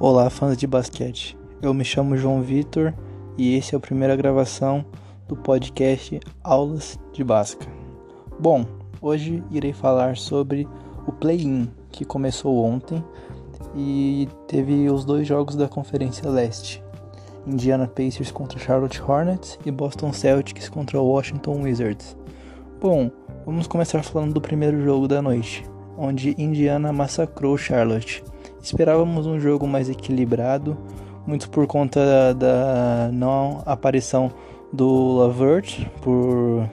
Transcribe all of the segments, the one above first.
Olá, fãs de basquete. Eu me chamo João Vitor e esse é a primeira gravação do podcast Aulas de Basca. Bom, hoje irei falar sobre o play-in que começou ontem e teve os dois jogos da Conferência Leste. Indiana Pacers contra Charlotte Hornets e Boston Celtics contra Washington Wizards. Bom, vamos começar falando do primeiro jogo da noite, onde Indiana massacrou Charlotte. Esperávamos um jogo mais equilibrado, muito por conta da não aparição do Lavert por,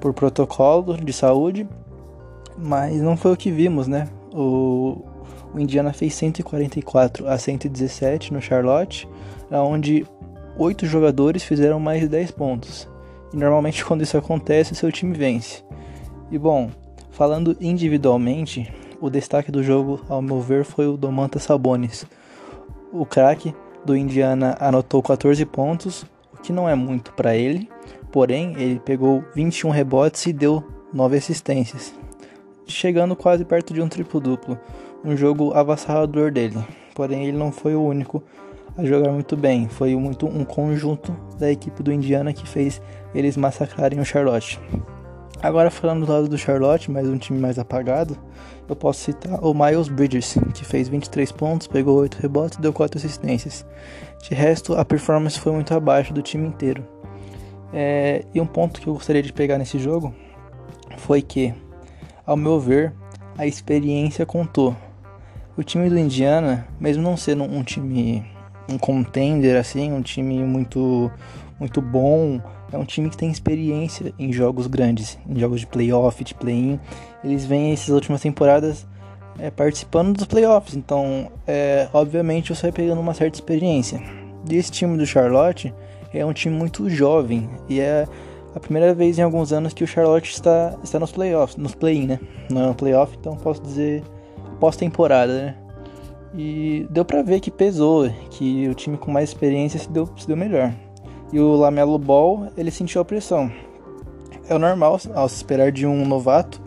por protocolo de saúde, mas não foi o que vimos, né? O, o Indiana fez 144 a 117 no Charlotte, onde oito jogadores fizeram mais de 10 pontos. E normalmente quando isso acontece, seu time vence. E bom, falando individualmente, o destaque do jogo, ao meu ver, foi o Domantas Sabonis. O craque do Indiana anotou 14 pontos, o que não é muito para ele, porém ele pegou 21 rebotes e deu 9 assistências, chegando quase perto de um triplo-duplo, um jogo avassalador dele. Porém ele não foi o único a jogar muito bem, foi muito um conjunto da equipe do Indiana que fez eles massacrarem o Charlotte. Agora falando do lado do Charlotte, mais um time mais apagado, eu posso citar o Miles Bridges, que fez 23 pontos, pegou 8 rebotes e deu 4 assistências. De resto, a performance foi muito abaixo do time inteiro. É, e um ponto que eu gostaria de pegar nesse jogo foi que, ao meu ver, a experiência contou. O time do Indiana, mesmo não sendo um time um contender assim, um time muito muito bom, é um time que tem experiência em jogos grandes, em jogos de playoff, de play-in. Eles vêm essas últimas temporadas é, participando dos playoffs, então, é, obviamente, você vai pegando uma certa experiência. E esse time do Charlotte é um time muito jovem e é a primeira vez em alguns anos que o Charlotte está, está nos playoffs, nos play-in, né? Não é um playoff, então posso dizer pós-temporada, né? E deu pra ver que pesou, que o time com mais experiência se deu, se deu melhor. E o Lamelo Ball, ele sentiu a pressão. É normal ao se esperar de um novato.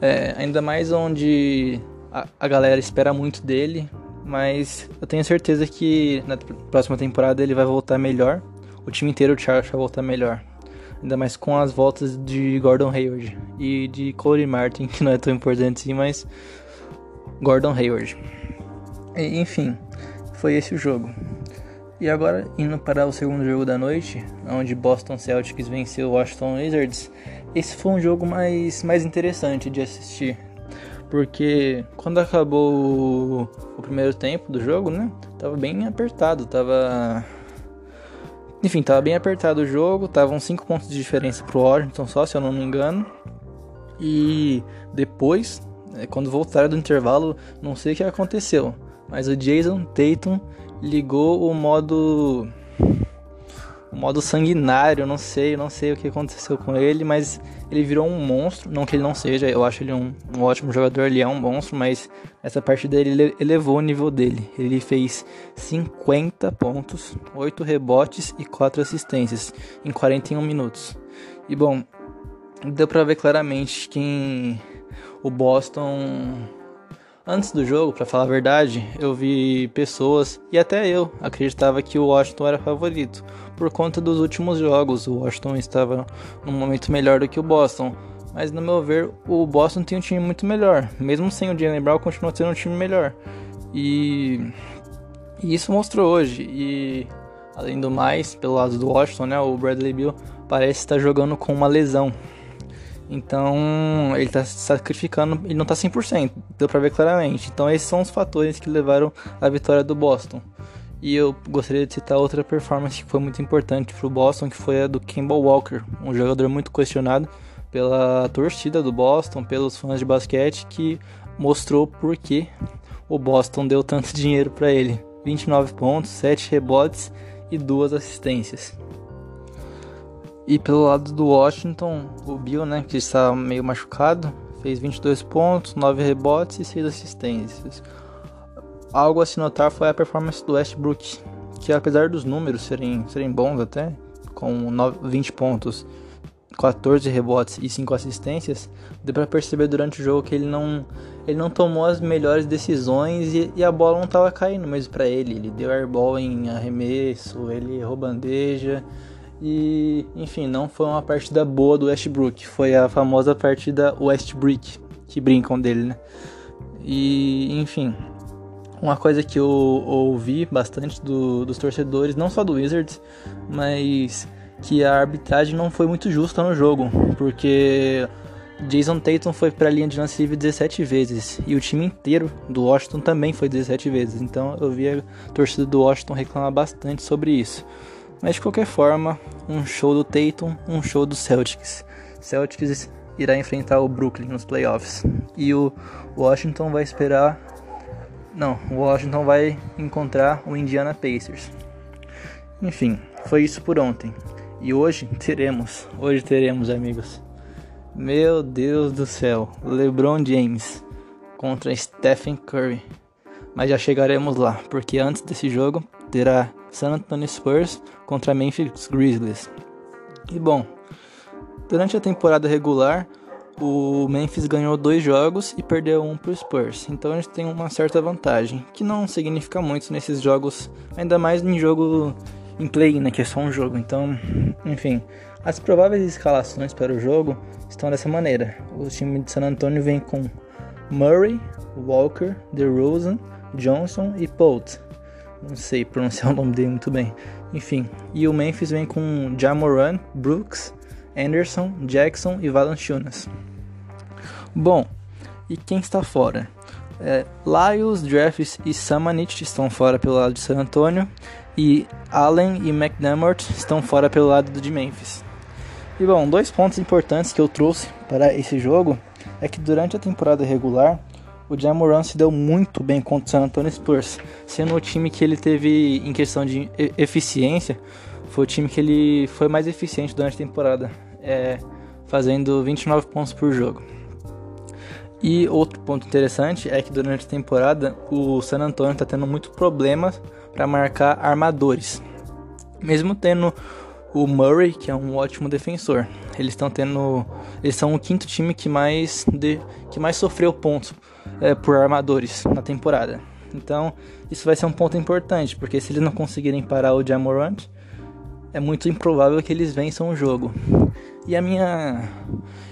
É, ainda mais onde a, a galera espera muito dele. Mas eu tenho certeza que na próxima temporada ele vai voltar melhor. O time inteiro, o Charles, vai voltar melhor. Ainda mais com as voltas de Gordon Hayward e de Corey Martin, que não é tão importante assim, mas Gordon Hayward. E, enfim, foi esse o jogo. E agora, indo para o segundo jogo da noite, onde Boston Celtics venceu Washington Wizards, esse foi um jogo mais, mais interessante de assistir. Porque quando acabou o, primeiro tempo do jogo, né? Tava bem apertado, tava. Enfim, tava bem apertado o jogo, tava uns 5 pontos de diferença pro Washington só, se eu não me engano. E depois, né, quando voltaram do intervalo, não sei o que aconteceu, mas o Jason Tatum ligou o modo o modo sanguinário, não sei, não sei o que aconteceu com ele, mas ele virou um monstro, não que ele não seja, eu acho ele um, um ótimo jogador, ele é um monstro, mas essa parte dele ele elevou o nível dele. Ele fez 50 pontos, 8 rebotes e 4 assistências em 41 minutos. E bom, deu para ver claramente que o Boston Antes do jogo, para falar a verdade, eu vi pessoas e até eu acreditava que o Washington era favorito. Por conta dos últimos jogos, o Washington estava num momento melhor do que o Boston. Mas no meu ver, o Boston tem um time muito melhor. Mesmo sem o Jalen Brown, continua sendo um time melhor. E, e isso mostrou hoje. E além do mais, pelo lado do Washington, né, o Bradley Bill parece estar jogando com uma lesão. Então, ele está se sacrificando, ele não está 100%, deu para ver claramente. Então, esses são os fatores que levaram à vitória do Boston. E eu gostaria de citar outra performance que foi muito importante para o Boston, que foi a do Campbell Walker, um jogador muito questionado pela torcida do Boston, pelos fãs de basquete, que mostrou por que o Boston deu tanto dinheiro para ele. 29 pontos, 7 rebotes e 2 assistências. E pelo lado do Washington, o Bill, né, que está meio machucado, fez 22 pontos, 9 rebotes e 6 assistências. Algo a se notar foi a performance do Westbrook, que apesar dos números serem, serem bons até, com 9, 20 pontos 14 rebotes e 5 assistências, deu para perceber durante o jogo que ele não, ele não tomou as melhores decisões e, e a bola não estava caindo mesmo para ele. Ele deu airball em arremesso, ele errou bandeja e, enfim, não foi uma partida boa do Westbrook. Foi a famosa partida Westbrook, que brincam dele, né? E, enfim, uma coisa que eu ouvi bastante do, dos torcedores, não só do Wizards, mas que a arbitragem não foi muito justa no jogo, porque Jason Tatum foi para a linha de lance livre 17 vezes e o time inteiro do Washington também foi 17 vezes. Então eu vi a torcida do Washington reclamar bastante sobre isso. Mas de qualquer forma, um show do Tatum, um show do Celtics. Celtics irá enfrentar o Brooklyn nos playoffs e o Washington vai esperar não, o Washington vai encontrar o Indiana Pacers. Enfim, foi isso por ontem. E hoje teremos, hoje teremos, amigos. Meu Deus do céu, LeBron James contra Stephen Curry. Mas já chegaremos lá, porque antes desse jogo terá San Antonio Spurs contra Memphis Grizzlies. E bom, durante a temporada regular, o Memphis ganhou dois jogos e perdeu um para o Spurs. Então a gente tem uma certa vantagem, que não significa muito nesses jogos, ainda mais em jogo em play, né, que é só um jogo. Então, enfim, as prováveis escalações para o jogo estão dessa maneira. O time de San Antonio vem com Murray, Walker, DeRozan, Johnson e Polt. Não sei pronunciar o nome dele muito bem. Enfim, e o Memphis vem com Jamoran, Brooks, Anderson, Jackson e Valanciunas. Bom, e quem está fora? É, Lyles, Dreyfus e Samanit estão fora pelo lado de San Antonio e Allen e McDermott estão fora pelo lado de Memphis. E bom, dois pontos importantes que eu trouxe para esse jogo é que durante a temporada regular o Jamoran se deu muito bem contra o San Antonio Spurs, sendo o time que ele teve em questão de eficiência foi o time que ele foi mais eficiente durante a temporada, é, fazendo 29 pontos por jogo. E outro ponto interessante é que durante a temporada o San Antonio está tendo muito problemas para marcar armadores, mesmo tendo o Murray, que é um ótimo defensor. Eles estão tendo, eles são o quinto time que mais de, que mais sofreu pontos é, por armadores na temporada. Então isso vai ser um ponto importante, porque se eles não conseguirem parar o Jamorant, é muito improvável que eles vençam o jogo. E a minha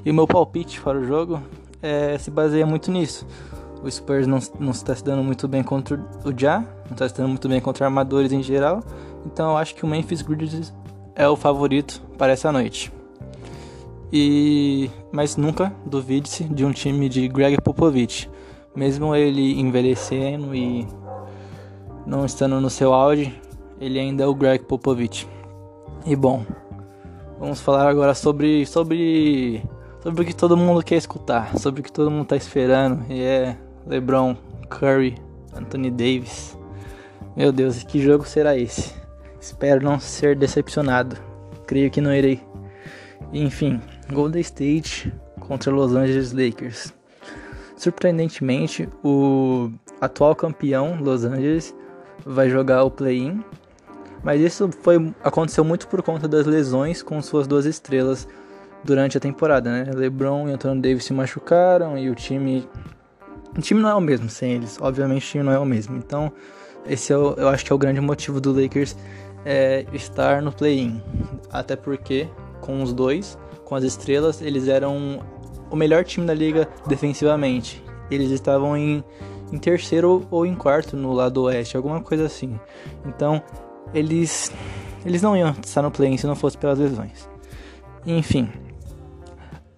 e o meu palpite para o jogo é, se baseia muito nisso. O Spurs não, não está se dando muito bem contra o Ja, não está se dando muito bem contra armadores em geral. Então eu acho que o Memphis Grizzlies é o favorito para essa noite. E mas nunca duvide-se de um time de Greg Popovich. Mesmo ele envelhecendo e não estando no seu auge, ele ainda é o Greg Popovich. E bom, vamos falar agora sobre sobre sobre o que todo mundo quer escutar, sobre o que todo mundo está esperando, e é LeBron, Curry, Anthony Davis. Meu Deus, que jogo será esse? Espero não ser decepcionado. Creio que não irei. Enfim, Golden State contra Los Angeles Lakers. Surpreendentemente, o atual campeão Los Angeles vai jogar o play-in, mas isso foi aconteceu muito por conta das lesões com suas duas estrelas durante a temporada, né? LeBron e Anthony Davis se machucaram e o time o time não é o mesmo sem eles. Obviamente o time não é o mesmo. Então, esse é o, eu acho que é o grande motivo do Lakers é, estar no play-in. Até porque com os dois, com as estrelas, eles eram o melhor time da liga defensivamente. Eles estavam em, em terceiro ou em quarto no lado oeste, alguma coisa assim. Então, eles eles não iam estar no play-in se não fosse pelas lesões. Enfim,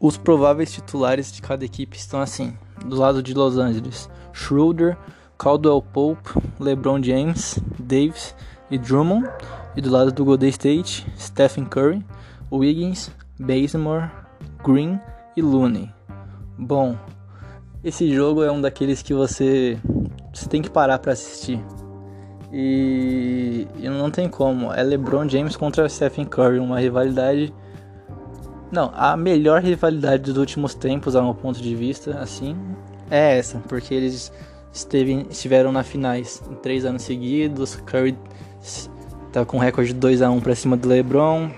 os prováveis titulares de cada equipe estão assim: do lado de Los Angeles, Schroeder, Caldwell Pope, LeBron James, Davis e Drummond, e do lado do Golden State, Stephen Curry, Wiggins, Bazemore, Green e Looney. Bom, esse jogo é um daqueles que você você tem que parar para assistir. E, e não tem como, é LeBron James contra Stephen Curry, uma rivalidade não, a melhor rivalidade dos últimos tempos, a meu ponto de vista, assim, é essa, porque eles esteve, estiveram na finais em três anos seguidos. Curry tá com recorde de 2 a 1 para cima do LeBron.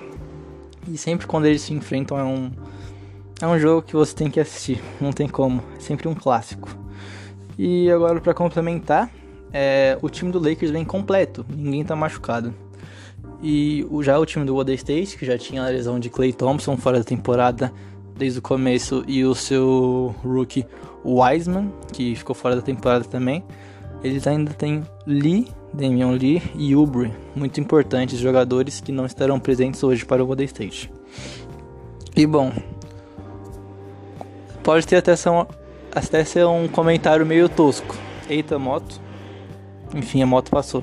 E sempre quando eles se enfrentam é um é um jogo que você tem que assistir, não tem como, é sempre um clássico. E agora para complementar, é, o time do Lakers vem completo, ninguém tá machucado. E o, já o time do Golden State, que já tinha a lesão de Clay Thompson fora da temporada desde o começo, e o seu rookie Wiseman, que ficou fora da temporada também, eles ainda têm Lee, Damian Lee e Ubre, muito importantes jogadores que não estarão presentes hoje para o Golden State. E bom, pode ter até um, até ser um comentário meio tosco. Eita, moto. Enfim, a moto passou.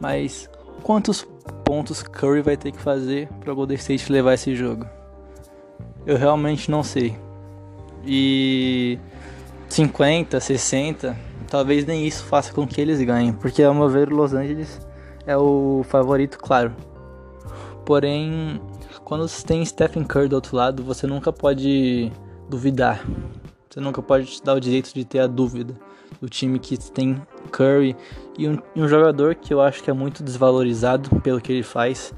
Mas quantos pontos Curry vai ter que fazer para o Golden State levar esse jogo? Eu realmente não sei. E 50, 60, talvez nem isso faça com que eles ganhem, porque ao meu ver Los Angeles é o favorito, claro. Porém, quando você tem Stephen Curry do outro lado, você nunca pode duvidar. Você nunca pode te dar o direito de ter a dúvida do time que tem Curry e um, um jogador que eu acho que é muito desvalorizado pelo que ele faz.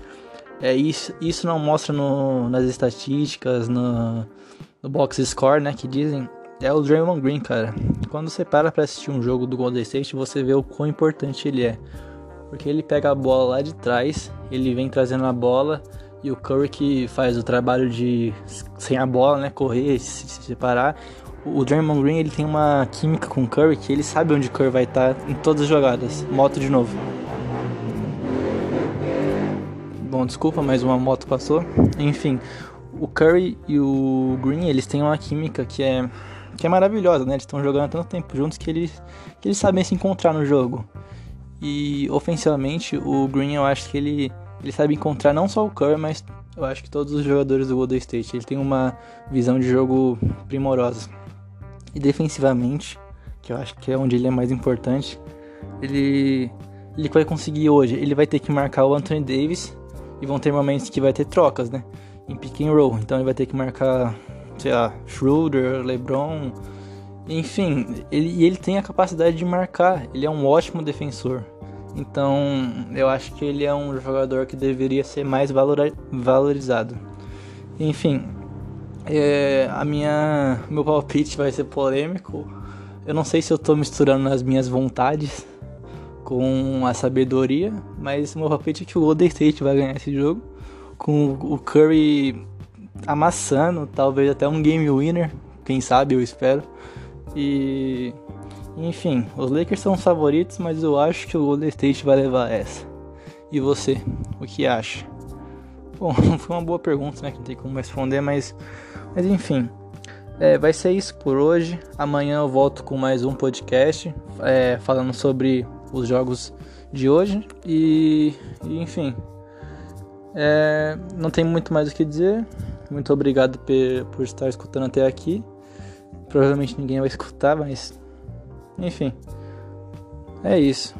É isso, isso não mostra no, nas estatísticas, no, no box score, né, que dizem, é o Draymond Green, cara. Quando você para pra assistir um jogo do Golden State, você vê o quão importante ele é. Porque ele pega a bola lá de trás, ele vem trazendo a bola e o Curry que faz o trabalho de sem a bola, né, correr, se, se separar. O Draymond Green ele tem uma química com o Curry que ele sabe onde o Curry vai estar em todas as jogadas. Moto de novo. Bom, desculpa, mas uma moto passou. Enfim, o Curry e o Green eles têm uma química que é que é maravilhosa, né? Eles estão jogando há tanto tempo juntos que eles, que eles sabem se encontrar no jogo. E ofensivamente, o Green eu acho que ele, ele sabe encontrar não só o Curry, mas eu acho que todos os jogadores do Golden State. Ele tem uma visão de jogo primorosa. E defensivamente, que eu acho que é onde ele é mais importante, ele, ele vai conseguir hoje. Ele vai ter que marcar o Anthony Davis e vão ter momentos que vai ter trocas, né? Em pick and roll. Então ele vai ter que marcar sei lá, Schroeder, LeBron, enfim, ele, ele tem a capacidade de marcar, ele é um ótimo defensor. Então, eu acho que ele é um jogador que deveria ser mais valor, valorizado. Enfim, é, a minha meu palpite vai ser polêmico. Eu não sei se eu estou misturando as minhas vontades com a sabedoria, mas meu palpite é que o Golden State vai ganhar esse jogo com o Curry amassando, talvez até um game winner, quem sabe, eu espero. E enfim, os Lakers são os favoritos, mas eu acho que o Golden State vai levar essa. E você, o que acha? Bom, foi uma boa pergunta, né? Que não tem como responder, mas, mas enfim. É, vai ser isso por hoje. Amanhã eu volto com mais um podcast é, falando sobre os jogos de hoje. E, e enfim, é, não tem muito mais o que dizer. Muito obrigado por estar escutando até aqui. Provavelmente ninguém vai escutar, mas. Enfim. É isso.